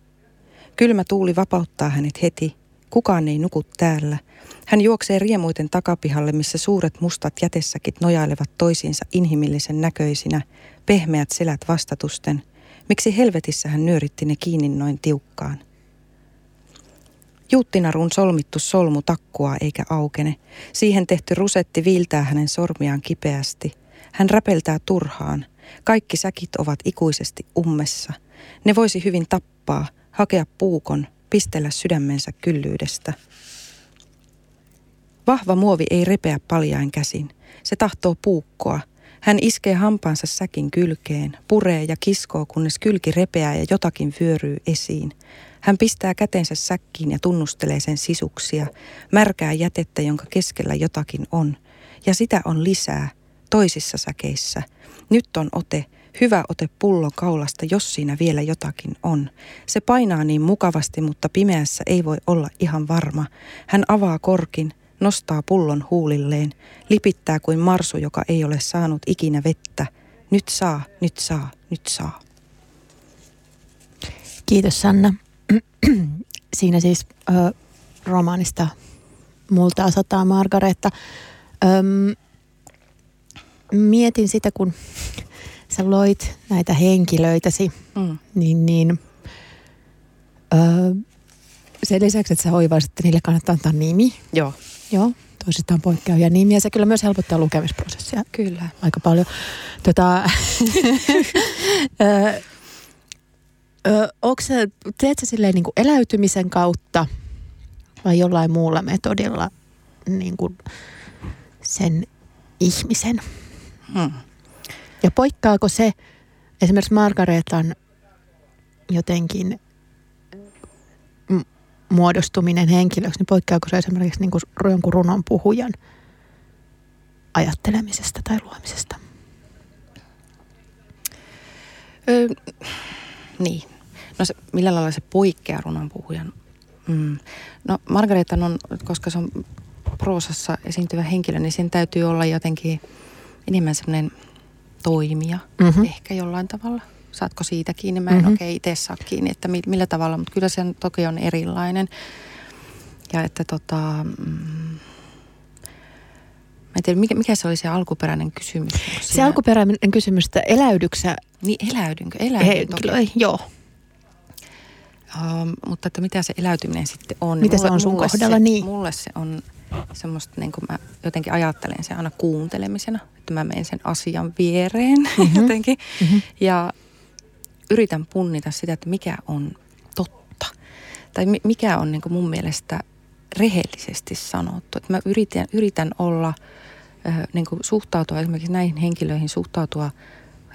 Kylmä tuuli vapauttaa hänet heti. Kukaan ei nuku täällä. Hän juoksee riemuiten takapihalle, missä suuret mustat jätessäkit nojailevat toisiinsa inhimillisen näköisinä, pehmeät selät vastatusten. Miksi helvetissä hän nyöritti ne kiinni noin tiukkaan? Juuttinarun solmittu solmu takkuaa eikä aukene. Siihen tehty rusetti viiltää hänen sormiaan kipeästi. Hän räpeltää turhaan. Kaikki säkit ovat ikuisesti ummessa. Ne voisi hyvin tappaa, hakea puukon, pistellä sydämensä kyllyydestä. Vahva muovi ei repeä paljain käsin. Se tahtoo puukkoa. Hän iskee hampaansa säkin kylkeen, puree ja kiskoo, kunnes kylki repeää ja jotakin vyöryy esiin. Hän pistää kätensä säkkiin ja tunnustelee sen sisuksia, märkää jätettä, jonka keskellä jotakin on. Ja sitä on lisää, toisissa säkeissä. Nyt on ote, hyvä ote pullon kaulasta, jos siinä vielä jotakin on. Se painaa niin mukavasti, mutta pimeässä ei voi olla ihan varma. Hän avaa korkin, nostaa pullon huulilleen, lipittää kuin marsu, joka ei ole saanut ikinä vettä. Nyt saa, nyt saa, nyt saa. Kiitos Sanna. Siinä siis ö, romaanista Multaa sataa Margareta. Öm, mietin sitä, kun sä loit näitä henkilöitäsi, Mm. niin, niin ö, sen lisäksi, että sä hoivaisit, että niille kannattaa antaa nimi. Joo, Joo, toisistaan poikkeavia nimiä. Se kyllä myös helpottaa lukemisprosessia kyllä. aika paljon. Tota, ö, ö, onko sä, teet sä silleen niin kuin eläytymisen kautta vai jollain muulla metodilla niin kuin sen ihmisen? Hmm. Ja poikkeaako se esimerkiksi Margaretan jotenkin muodostuminen henkilöksi, niin poikkeaako se esimerkiksi niin kuin jonkun runon puhujan ajattelemisesta tai luomisesta? Öö, niin. No se, millä lailla se poikkeaa runon puhujan? Mm. No Margaretan on, koska se on proosassa esiintyvä henkilö, niin sen täytyy olla jotenkin enemmän semmoinen toimija, Mhm. mm-hmm. ehkä jollain tavalla. Saatko siitä kiinni? Mä en Mhm. mm-hmm. oikein itse saa kiinni, että mi- millä tavalla, mutta kyllä se on- toki on erilainen. Ja että tota, mm, mä en tiedä, mikä, mikä se oli se alkuperäinen kysymys? Onko Se siinä- alkuperäinen kysymys, että eläydyksä Niin eläydynkö? Eläydyn toki. henkilö? Joo. Um, mutta että mitä se eläytyminen sitten on? Mitä se on sun kohdalla, se, niin? Mulle se on semmoista, niin kuin mä jotenkin ajattelen se aina kuuntelemisena, että mä menen sen asian viereen mm-hmm. jotenkin. Mm-hmm. Ja yritän punnita sitä, että mikä on totta. Tai mi- mikä on niin kuin mun mielestä rehellisesti sanottu. Että mä yritän, yritän olla, äh, niin kuin suhtautua esimerkiksi näihin henkilöihin, suhtautua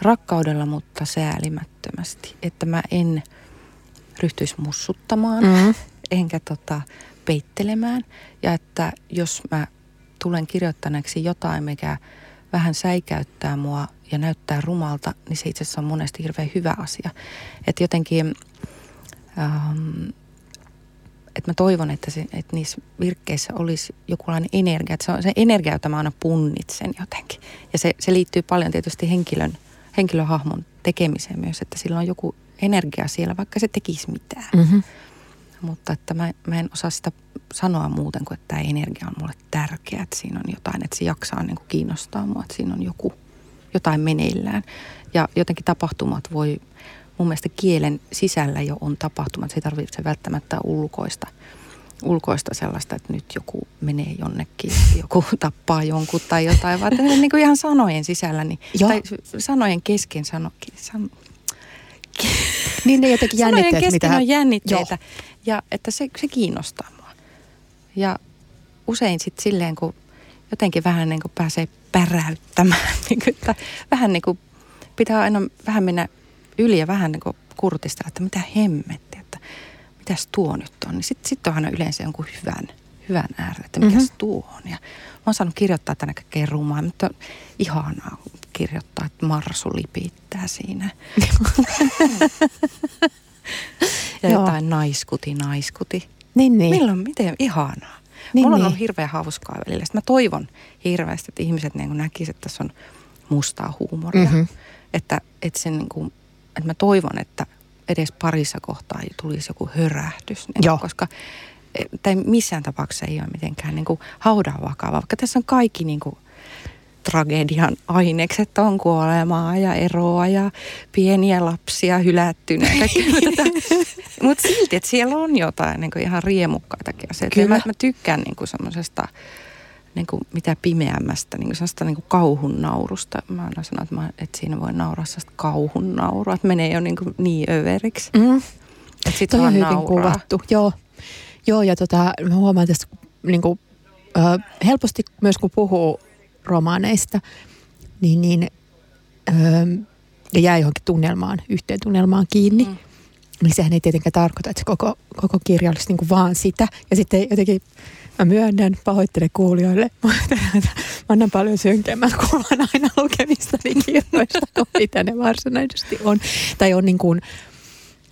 rakkaudella, mutta säälimättömästi. Että mä en ryhtyisi mussuttamaan, Mm. enkä tota, peittelemään. Ja että jos mä tulen kirjoittaneeksi jotain, mikä vähän säikäyttää mua ja näyttää rumalta, niin se itse asiassa on monesti hirveän hyvä asia. Että jotenkin, ähm, että mä toivon, että, se, että niissä virkkeissä olisi jokinlainen energia. Että se on se energia, jota mä aina punnitsen jotenkin. Ja se, se liittyy paljon tietysti henkilön, henkilöhahmon tekemiseen myös, että sillä on joku energia siellä, vaikka se tekisi mitään. Mm-hmm. Mutta että mä, mä en osaa sitä sanoa muuten kuin, että tämä energia on mulle tärkeä, että siinä on jotain, että se jaksaa niin kuin kiinnostaa mua, että siinä on joku, jotain meneillään. Ja jotenkin tapahtumat voi, mun mielestä kielen sisällä jo on tapahtumat, se ei tarvitse välttämättä ulkoista – ulkoista sellaista, että nyt joku menee jonnekin, joku tappaa jonkun tai jotain, vaan niin kuin ihan sanojen sisällä, niin, tai sanojen kesken sano, san, niin ne jotenkin jännitteet. Sanojen mitä... on jännitteitä Joo. ja että se, se kiinnostaa mua. Ja usein sitten silleen, kun jotenkin vähän niin kuin pääsee päräyttämään, niin kuin, että vähän niin kuin pitää aina vähän mennä yli ja vähän niin kuin kurtistella, että mitä hemmettiä, että mitäs tuo nyt on. Niin sitten sit on aina yleensä jonkun hyvän, hyvän äärellä, että mikäs mm-hmm. tuo on. Ja mä oon saanut kirjoittaa tänne kaikkea rumaa, mutta ihanaa kirjoittaa, että Marsu lipittää siinä. ja jotain naiskuti, naiskuti. Niin, niin. Milloin, miten, ihanaa. Niin, Mulla on niin. ollut hirveän hauskaa välillä. Sitten mä toivon hirveästi, että ihmiset niin näkisivät, että tässä on mustaa huumoria. Mm-hmm. Että, että, sen, niin kuin, että mä toivon, että edes parissa kohtaa tulisi joku hörähdys. Niin, Joo. Koska e, tai missään tapauksessa ei ole mitenkään niin kuin haudan vakava. Vaikka tässä on kaikki niin kuin, tragedian ainekset on kuolemaa ja eroa ja pieniä lapsia hylättynä. Mutta silti, että siellä on jotain niin kuin ihan riemukkaitakin asioita. Mä, mä tykkään niin semmoisesta niin kuin mitä pimeämmästä, niin kuin sellaista niin kuin kauhun naurusta. Mä aina sanon, että, mä, että siinä voi nauraa sellaista kauhun naurua, että menee jo niin, kuin niin överiksi. Mm. Että sit Toi on hyvin nauraa. kuvattu, joo. Joo, ja tota, mä huomaan tässä niin kuin, ö, helposti myös kun puhuu romaaneista, niin, niin ö, ja jää johonkin tunnelmaan, yhteen tunnelmaan kiinni, mm. niin sehän ei tietenkään tarkoita, että se koko, koko kirja olisi niin kuin vaan sitä. Ja sitten jotenkin Mä myönnän, pahoittelen kuulijoille, mutta mä annan paljon synkemmän kuvan aina lukemistani kirjoista kuin mitä ne varsinaisesti on. Tai on niin kuin,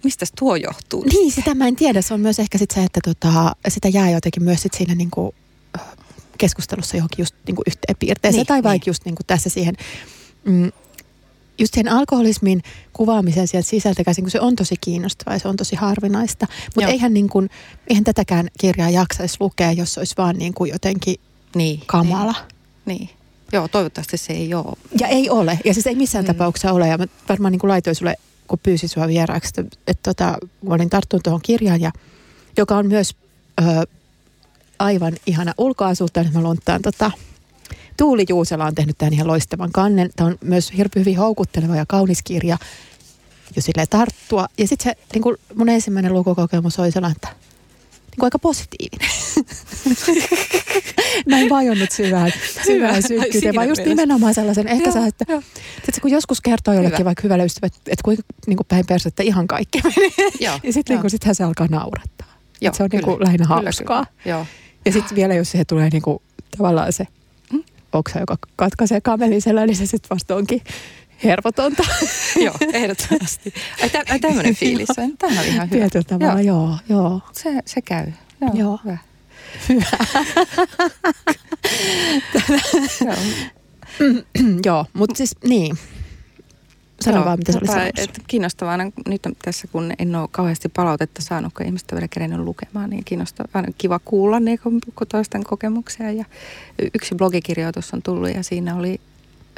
Mistä tuo johtuu? Niin, sitä mä en tiedä. Se on myös ehkä sit se, että tota, sitä jää jotenkin myös sit siinä niin kuin keskustelussa johonkin just niin kuin yhteen piirteeseen. Niin, tai vaikka niin. just niin kuin tässä siihen mm, just sen alkoholismin kuvaamisen sieltä sisältä käsin, kun se on tosi kiinnostavaa ja se on tosi harvinaista. Mutta eihän, niin kuin, eihän tätäkään kirjaa jaksaisi lukea, jos olisi vaan niin kuin jotenkin niin, kamala. Niin, niin. Joo, toivottavasti se ei ole. Ja ei ole. Ja siis ei missään mm. tapauksessa ole. Ja mä varmaan niin kuin laitoin sulle, kun pyysin sua vieraaksi, että, että tota, olin tarttunut tuohon kirjaan, ja, joka on myös ö, aivan ihana ulkoasuutta. Nyt mä lunttaan tota, Tuuli Juusela on tehnyt tämän ihan loistavan kannen. Tämä on myös hirveän hyvin houkutteleva ja kaunis kirja jo sille tarttua. Ja sitten se, niin kuin mun ensimmäinen lukukokemus oli sellainen, että niin aika positiivinen. Mä en vajonnut syvään, syvään synkkyyteen, vaan just nimenomaan sellaisen, ehkä joo, sä, että, että kun joskus kertoo jollekin Hyvä. vaikka hyvälle ystävälle, että, että kuinka niin kuin päin persettä ihan kaikki menee, joo, niin sitten niin sit se alkaa naurattaa. Joo, se on niin kuin lähinnä hauskaa. Kyllä, joo. Ja sitten vielä, jos siihen tulee niin kuin, tavallaan se oksa, joka katkaisee kamelin selän, niin se sitten vasta onkin hervotonta. joo, ehdottomasti. Ai, tä, ai tämmöinen fiilis. Tämä on ihan hyvä. Tietyllä tavalla, joo. joo, joo. Se, se käy. Joo, joo. hyvä. Hyvä. joo, mutta siis niin. Sano Joo, vaan, mitä se oli että Kiinnostavaa nyt tässä, kun en ole kauheasti palautetta saanut, kun ihmiset vielä kerennyt lukemaan, niin kiinnostavaa, kiva kuulla niin kuin toisten kokemuksia. Ja yksi blogikirjoitus on tullut ja siinä oli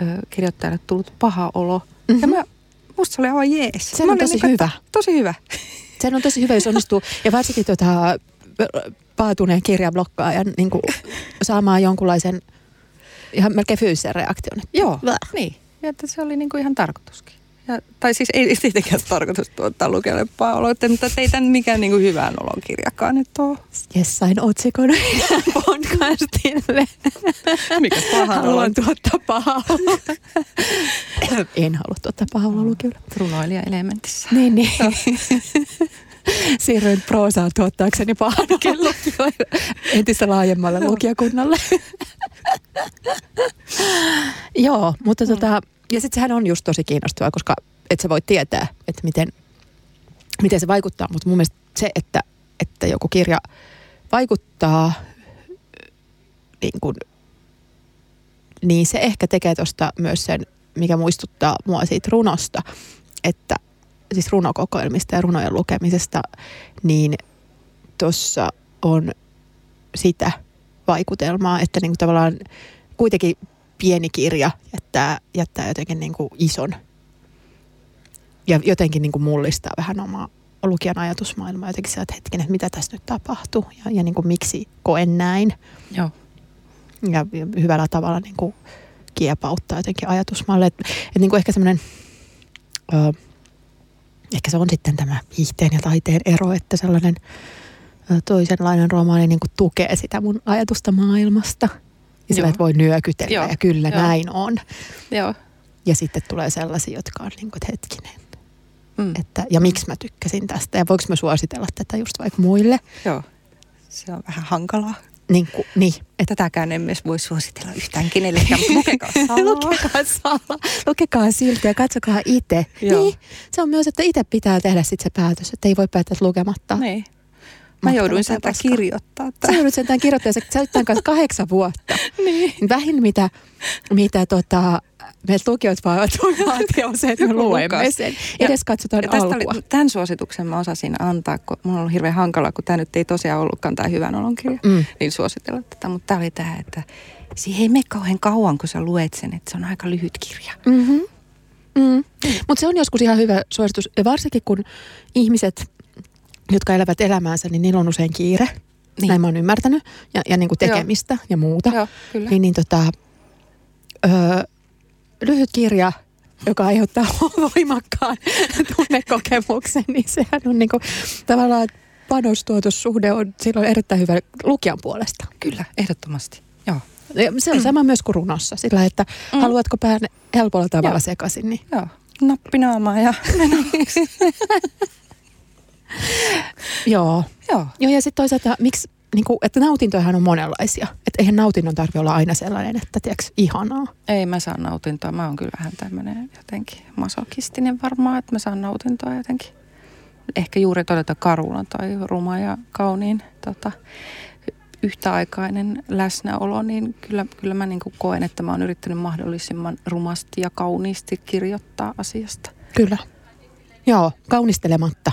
ö, kirjoittajalle tullut paha olo. Mm-hmm. Ja mä, musta se oli aivan jees. Se on tosi niin, hyvä. Tosi hyvä. Se on tosi hyvä, jos onnistuu. Ja varsinkin tuota, paatuneen kirjablokkaajan niin kuin, saamaan jonkunlaisen ihan melkein fyysisen reaktion. Joo, Väh. niin. Ja että se oli niin kuin ihan tarkoituskin. Ja, tai siis ei tietenkään tarkoitus tuottaa lukijalle paoloita, mutta ei tämän mikään niin kuin hyvän olon kirjakaan nyt ole. Jes, sain otsikon podcastille. Mikä paha Haluan tuottaa pahaa En halua tuottaa pahaa oloa lukijalle. Runoilija elementissä. Niin, niin. Siirryin proosaan tuottaakseni pahan lukijoille entistä laajemmalle lukijakunnalle. Joo, mutta tota, ja sitten sehän on just tosi kiinnostavaa, koska et sä voi tietää, että miten, miten se vaikuttaa. Mutta mun mielestä se, että, että joku kirja vaikuttaa, niin, kun, niin se ehkä tekee tuosta myös sen, mikä muistuttaa mua siitä runosta, että siis runokokoelmista ja runojen lukemisesta, niin tuossa on sitä vaikutelmaa, että niin kuin tavallaan kuitenkin pieni kirja jättää, jättää jotenkin niin kuin ison ja jotenkin niin kuin mullistaa vähän omaa lukijan ajatusmaailmaa. Jotenkin sä hetken, että mitä tässä nyt tapahtuu ja, ja niin kuin miksi koen näin. Joo. Ja, hyvällä tavalla niin kuin kiepauttaa jotenkin ajatusmaalle. Että et niin kuin ehkä semmoinen, ehkä se on sitten tämä viihteen ja taiteen ero, että sellainen toisenlainen romaani niin kuin tukee sitä mun ajatusta maailmasta. Ja sillä, että voi nyökytellä Joo, ja kyllä joo. näin on. Joo. Ja sitten tulee sellaisia, jotka on niin kuin, että hetkinen. Mm. Että, ja miksi mä tykkäsin tästä ja voiko mä suositella tätä just vaikka muille. Joo. Se on vähän hankalaa. Niin, kuin, niin Että tätäkään emme voi suositella yhtään kenellekään, mutta lukekaa salaa. lukekaa sala, lukekaa silti ja katsokaa itse. Joo. Niin, se on myös, että itse pitää tehdä sitten se päätös, että ei voi päättää lukematta. Niin. Mä jouduin paskaa. kirjoittaa. Sä joudut sentään kirjoittamaan, sä sä oot tämän kanssa kahdeksan vuotta. Niin. Vähin mitä, mitä tota, meiltä lukijoit vaan vaatii on se, että me luemme sen. Ja- Edes katsotaan Ja tästä alkua. oli, tämän suosituksen mä osasin antaa, kun mulla on ollut hirveän hankalaa, kun tämä nyt ei tosiaan ollutkaan tämä hyvän olon kirja, Mm. niin suositella tätä. Mutta tämä oli tämä, että siihen ei mene kauhean kauan, kun sä luet sen, että se on aika lyhyt kirja. Mm-hmm. Mm. Mutta se on joskus ihan hyvä suositus. Ja varsinkin kun ihmiset, jotka elävät elämäänsä, niin niillä on usein kiire. Niin. Niin. Näin mä oon ymmärtänyt. Ja, ja niin kuin Joo. tekemistä ja muuta. Joo, kyllä. Niin, niin tota, öö, lyhyt kirja, joka aiheuttaa voimakkaan tunnekokemuksen, niin sehän on niinku, tavallaan panostuotossuhde on silloin erittäin hyvä lukijan puolesta. Kyllä, ehdottomasti. Joo. Ja se on sama myös kuin runossa, sillä että mm. Mm. haluatko pään helpolla tavalla Joo. sekaisin, niin Joo. Nappinaamaa ja joo. Joo. Joo, ja sitten toisaalta, miksi, niin kuin, että nautintojahan on monenlaisia. Että eihän nautinnon tarvitse olla aina sellainen, että tiedätkö, ihanaa. Ei mä saan nautintoa. Mä oon kyllä vähän tämmöinen jotenkin masokistinen varmaan, että mä saan nautintoa jotenkin. Ehkä juuri todeta karuna tai ruma ja kauniin tota, yhtäaikainen läsnäolo, niin kyllä, kyllä mä niin kuin koen, että mä oon yrittänyt mahdollisimman rumasti ja kauniisti kirjoittaa asiasta. Kyllä. Joo, kaunistelematta,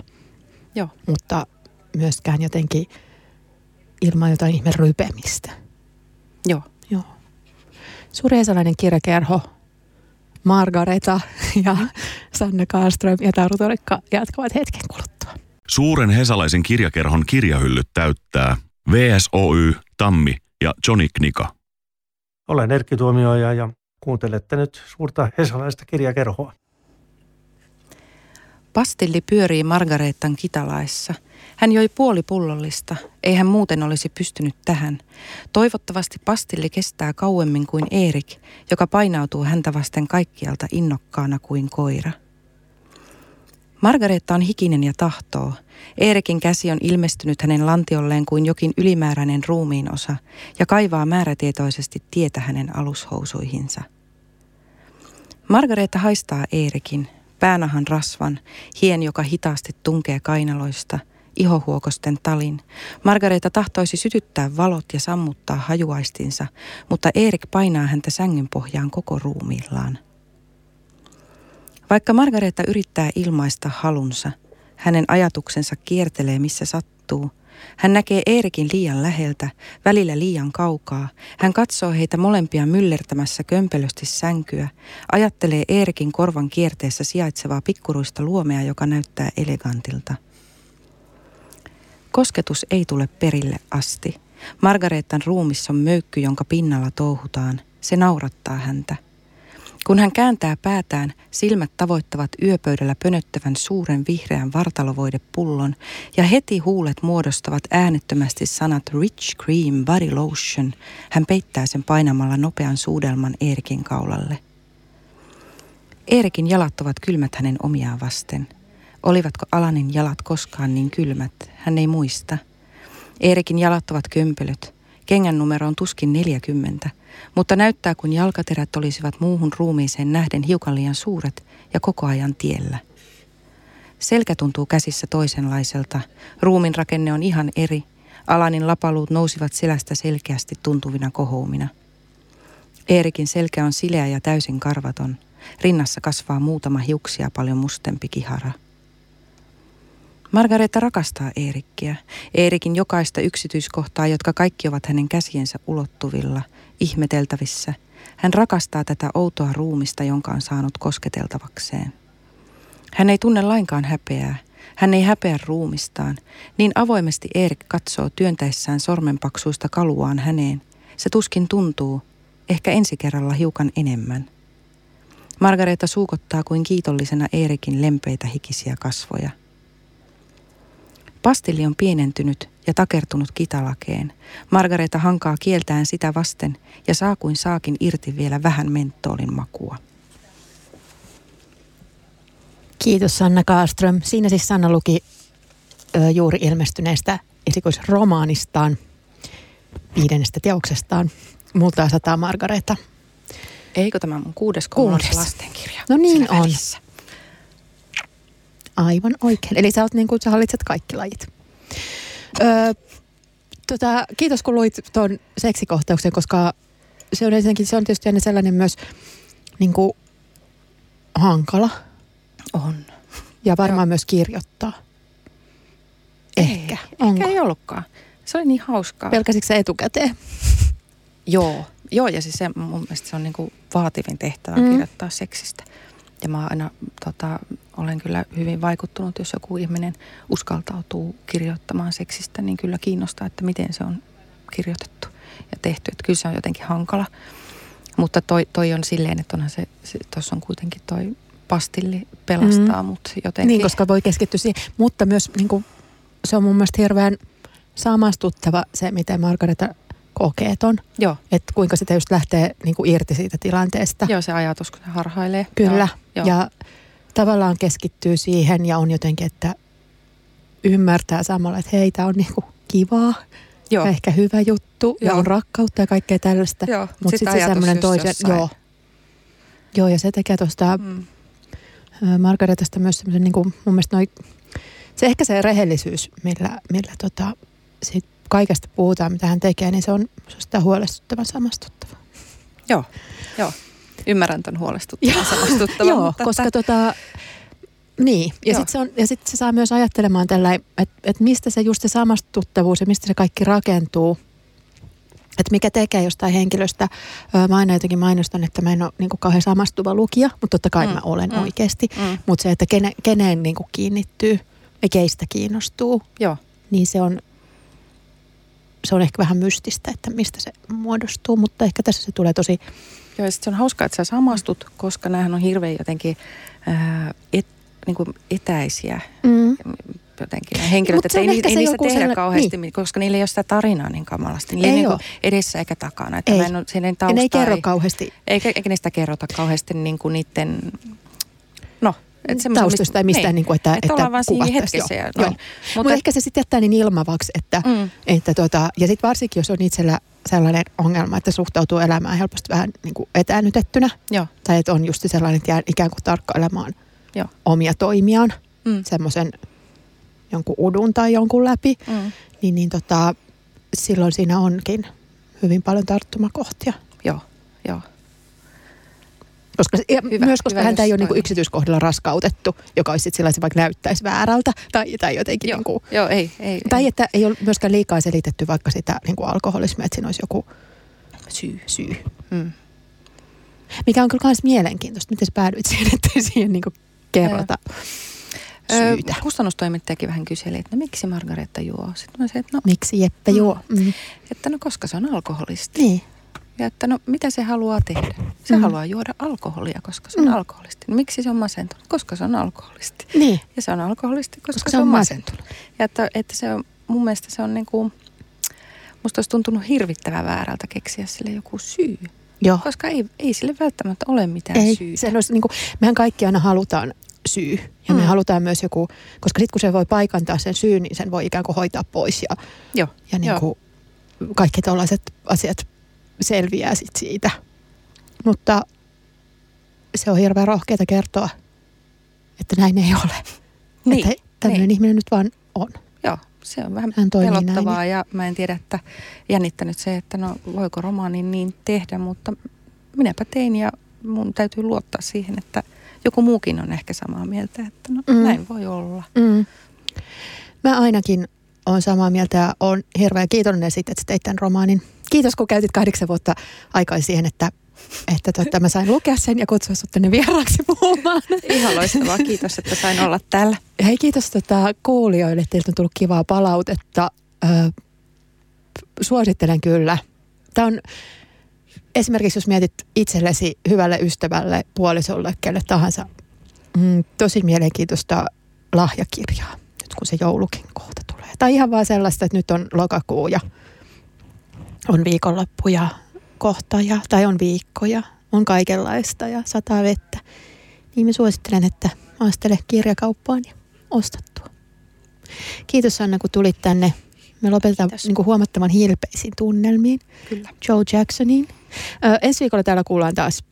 Joo, mutta myöskään jotenkin ilman jotain ihme rypemistä. joo. Joo. Suuri Hesalainen kirjakerho, Margareta ja Sanna Karlström ja Taru Torikka jatkavat hetken kuluttua. Suuren hesalaisen kirjakerhon kirjahyllyt täyttää VSOY, Tammi ja Johnny Knika. Olen Erkki Tuomioja ja kuuntelette nyt suurta hesalaista kirjakerhoa. Pastilli pyörii Margareetan kitalaissa. Hän joi puoli pullollista. Ei hän muuten olisi pystynyt tähän. Toivottavasti pastilli kestää kauemmin kuin Erik, joka painautuu häntä vasten kaikkialta innokkaana kuin koira. Margareetta on hikinen ja tahtoo. Eerikin käsi on ilmestynyt hänen lantiolleen kuin jokin ylimääräinen ruumiin osa ja kaivaa määrätietoisesti tietä hänen alushousuihinsa. Margareetta haistaa Eerikin, päänahan rasvan, hien, joka hitaasti tunkee kainaloista, ihohuokosten talin. Margareeta tahtoisi sytyttää valot ja sammuttaa hajuaistinsa, mutta Erik painaa häntä sängyn pohjaan koko ruumiillaan. Vaikka Margareetta yrittää ilmaista halunsa, hänen ajatuksensa kiertelee missä sattuu. Hän näkee Eerikin liian läheltä, välillä liian kaukaa. Hän katsoo heitä molempia myllertämässä kömpelösti sänkyä, ajattelee Eerikin korvan kierteessä sijaitsevaa pikkuruista luomea, joka näyttää elegantilta. Kosketus ei tule perille asti. Margareetan ruumissa on möykky, jonka pinnalla touhutaan. Se naurattaa häntä. Kun hän kääntää päätään, silmät tavoittavat yöpöydällä pönöttävän suuren vihreän vartalovoidepullon ja heti huulet muodostavat äänettömästi sanat Rich Cream Body Lotion. Hän peittää sen painamalla nopean suudelman Eerikin kaulalle. Eerikin jalat ovat kylmät hänen omiaan vasten. Olivatko Alanin jalat koskaan niin kylmät? Hän ei muista. Eerikin jalat ovat kömpelöt. Kengän numero on tuskin 40, mutta näyttää kuin jalkaterät olisivat muuhun ruumiiseen nähden hiukan liian suuret ja koko ajan tiellä. Selkä tuntuu käsissä toisenlaiselta. Ruumin rakenne on ihan eri. Alanin lapaluut nousivat selästä selkeästi tuntuvina kohoumina. Eerikin selkä on sileä ja täysin karvaton. Rinnassa kasvaa muutama hiuksia paljon mustempi kihara. Margareta rakastaa Eerikkiä, Eerikin jokaista yksityiskohtaa, jotka kaikki ovat hänen käsiensä ulottuvilla, ihmeteltävissä. Hän rakastaa tätä outoa ruumista, jonka on saanut kosketeltavakseen. Hän ei tunne lainkaan häpeää. Hän ei häpeä ruumistaan. Niin avoimesti Erik katsoo työntäessään sormenpaksuista kaluaan häneen. Se tuskin tuntuu, ehkä ensi kerralla hiukan enemmän. Margareta suukottaa kuin kiitollisena Eerikin lempeitä hikisiä kasvoja. Pastilli on pienentynyt ja takertunut kitalakeen. Margareta hankaa kieltään sitä vasten ja saa kuin saakin irti vielä vähän mentolin makua. Kiitos Sanna Kaaström. Siinä siis Sanna luki ö, juuri ilmestyneestä esikoisromaanistaan, viidennestä teoksestaan, Multaa sataa Margareta. Eikö tämä mun kuudes, Kuudes. lastenkirja? No niin on. välissä. Aivan oikein. Eli sä, oot niin kuin, sä hallitset kaikki lajit. Öö, tota, kiitos kun luit tuon seksikohtauksen, koska se on ensinnäkin, se on tietysti aina sellainen myös niin kuin, hankala On. ja varmaan Joo. myös kirjoittaa. Ehkä. Ei, Onko? Ehkä ei ollutkaan. Se oli niin hauskaa. Pelkäsitkö sä etukäteen? Joo. Joo, ja siis se, mun mielestä se on niinku vaativin tehtävä mm. kirjoittaa seksistä. Ja mä aina tota, olen kyllä hyvin vaikuttunut, jos joku ihminen uskaltautuu kirjoittamaan seksistä, niin kyllä kiinnostaa, että miten se on kirjoitettu ja tehty. Että kyllä se on jotenkin hankala. Mutta toi, toi on silleen, että onhan se, se tuossa on kuitenkin toi pastilli pelastaa Mm. mut jotenkin. Niin, koska voi keskittyä siihen. Mutta myös niin kuin, se on mun mielestä hirveän samastuttava se, miten Margareta kokee ton. Joo, Että kuinka sitä just lähtee niin kuin irti siitä tilanteesta. joo, se ajatus, kun se harhailee. Kyllä. Joo, joo. Ja tavallaan keskittyy siihen ja on jotenkin, että ymmärtää samalla, että hei, tämä on niinku kivaa joo. ja ehkä hyvä juttu ja Joo. on rakkautta ja kaikkea tällaista. Mutta sit sitten se ajatus semmoinen toisen, joo. Joo, ja se tekee tuosta Mm. Margaretasta myös semmoisen, niin kuin, mun mielestä noi, se ehkä se rehellisyys, millä, millä tota, sit kaikesta puhutaan, mitä hän tekee, niin se on, se on sitä huolestuttavan samastuttava. Joo, joo. Ymmärrän ton huolestuttavan samastuttavan. Joo, mutta koska tota, niin, ja sitten se, on- ja sit se saa myös ajattelemaan tällä, että et mistä se just se samastuttavuus ja mistä se kaikki rakentuu. Että mikä tekee jostain henkilöstä, mä aina jotenkin mainostan, että mä en ole niin kauhean samastuva lukija, mutta totta kai Mm, mä olen mm, oikeasti. mm, Mutta se, että kene, keneen niin kiinnittyy ja keistä kiinnostuu, joo, niin se on, se on ehkä vähän mystistä, että mistä se muodostuu, mutta ehkä tässä se tulee tosi, joo, ja se on hauskaa, että sä samastut, koska näähän on hirveän jotenkin ää, et, niin kuin etäisiä mm, jotenkin nämä henkilöt, että ei, ei niistä tehdä sellainen- kauheasti, niin. koska niillä ei ole sitä tarinaa niin kamalasti. Niillä ei, Ei niin edessä eikä takana. Että Ei. Mä en ole, siinä ei ne ei kerro ei, kauheasti eikä, eikä niistä kerrota kauheasti niin kuin niiden, että taustoista tai mistään, niin. kuin, että, että, ollaan vaan siinä hetkessä. Joo. Joo. Mutta Mutta ehkä se sitten jättää niin ilmavaksi, että, mm, että tota, ja sitten varsinkin, jos on itsellä sellainen ongelma, että suhtautuu elämään helposti vähän niin kuin etäännytettynä, joo, tai että on just sellainen, että jää ikään kuin tarkkailemaan Joo. omia toimiaan, mm, semmoisen jonkun udun tai jonkun läpi, mm, niin, niin tota, silloin siinä onkin hyvin paljon tarttumakohtia. joo. Koska, ja Hyvä, myös koska hyvä, häntä ei ole niin kuin yksityiskohdilla raskautettu, joka olisi sitten sillä, että se vaikka näyttäisi väärältä tai, tai jotenkin Joo, niin kuin, joo, ei, ei. Tai ei. että ei ole myöskään liikaa selitetty vaikka sitä niin kuin alkoholismia, että siinä olisi joku syy. syy. Mm. Mikä on kyllä myös mielenkiintoista, miten sä päädyit siihen, ettei siihen niin kuin kerrota syytä. Ö, kustannustoimittajakin vähän kyseli, että no miksi Margareta juo? Sitten mä sanoin, että no, Miksi Jeppe Mm. juo? Mm. että no koska se on alkoholisti. Niin. Ja että no mitä se haluaa tehdä? Se Mm. haluaa juoda alkoholia, koska se on Mm. alkoholisti. No miksi se on masentunut? Koska se on alkoholisti. Niin. Ja se on alkoholisti, koska, Koska se on masentunut. Ja että, että se on, mun mielestä se on niin kuin, musta olisi tuntunut hirvittävän väärältä keksiä sille joku syy. Joo. Koska ei, ei sille välttämättä ole mitään Ei, syytä. se olisi, niin kuin, mehän kaikki aina halutaan syy. Ja me Mm. halutaan myös joku, koska sitten kun se voi paikantaa sen syyn, niin sen voi ikään kuin hoitaa pois. Ja, Joo, ja niin joo. kuin kaikki tällaiset asiat selviää sit siitä. Mutta se on hirveän rohkeata kertoa, että näin ei ole. Niin, että tämmöinen niin. ihminen nyt vaan on. Joo, se on vähän Hän pelottavaa näin. ja mä en tiedä, että jännittänyt se, että no voiko romaanin niin tehdä, mutta minäpä tein ja mun täytyy luottaa siihen, että joku muukin on ehkä samaa mieltä, että no Mm. mm. näin voi olla. Mm. Mä ainakin olen samaa mieltä ja olen hirveän kiitollinen siitä, että teit tämän romaanin. Kiitos, kun käytit kahdeksan vuotta aikaa siihen, että, että totta, mä sain lukea sen ja kutsua sut tänne vieraaksi puhumaan. Ihan loistavaa, kiitos, että sain olla täällä. Hei, kiitos tota, kuulijoille. Teiltä on tullut kivaa palautetta. Ö, suosittelen kyllä. Tämä on esimerkiksi, jos mietit itsellesi hyvälle ystävälle, puolisolle, kelle tahansa, mm, tosi mielenkiintoista lahjakirjaa, nyt kun se joulukin kohta tulee. Tai ihan vaan sellaista, että nyt on lokakuu ja on viikonloppu ja kohta ja, tai on viikkoja, on kaikenlaista ja sataa vettä. Niin mä suosittelen, että maastele kirjakauppaan ja ostattua. Kiitos Anna, kun tulit tänne. Me lopetetaan niin kuin huomattavan hilpeisiin tunnelmiin. Kyllä. Joe Jacksoniin. Ö, ensi viikolla täällä kuullaan taas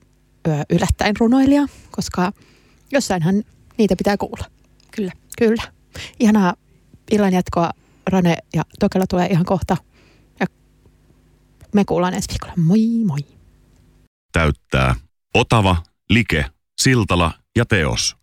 ö, yllättäen runoilija, koska jossainhan niitä pitää kuulla. Kyllä. Kyllä. Ihanaa illan jatkoa. Rane ja Tokela tulee ihan kohta. Me kuullaan ensi viikolla. Moi moi. Täyttää Otava, Like, Siltala ja Teos.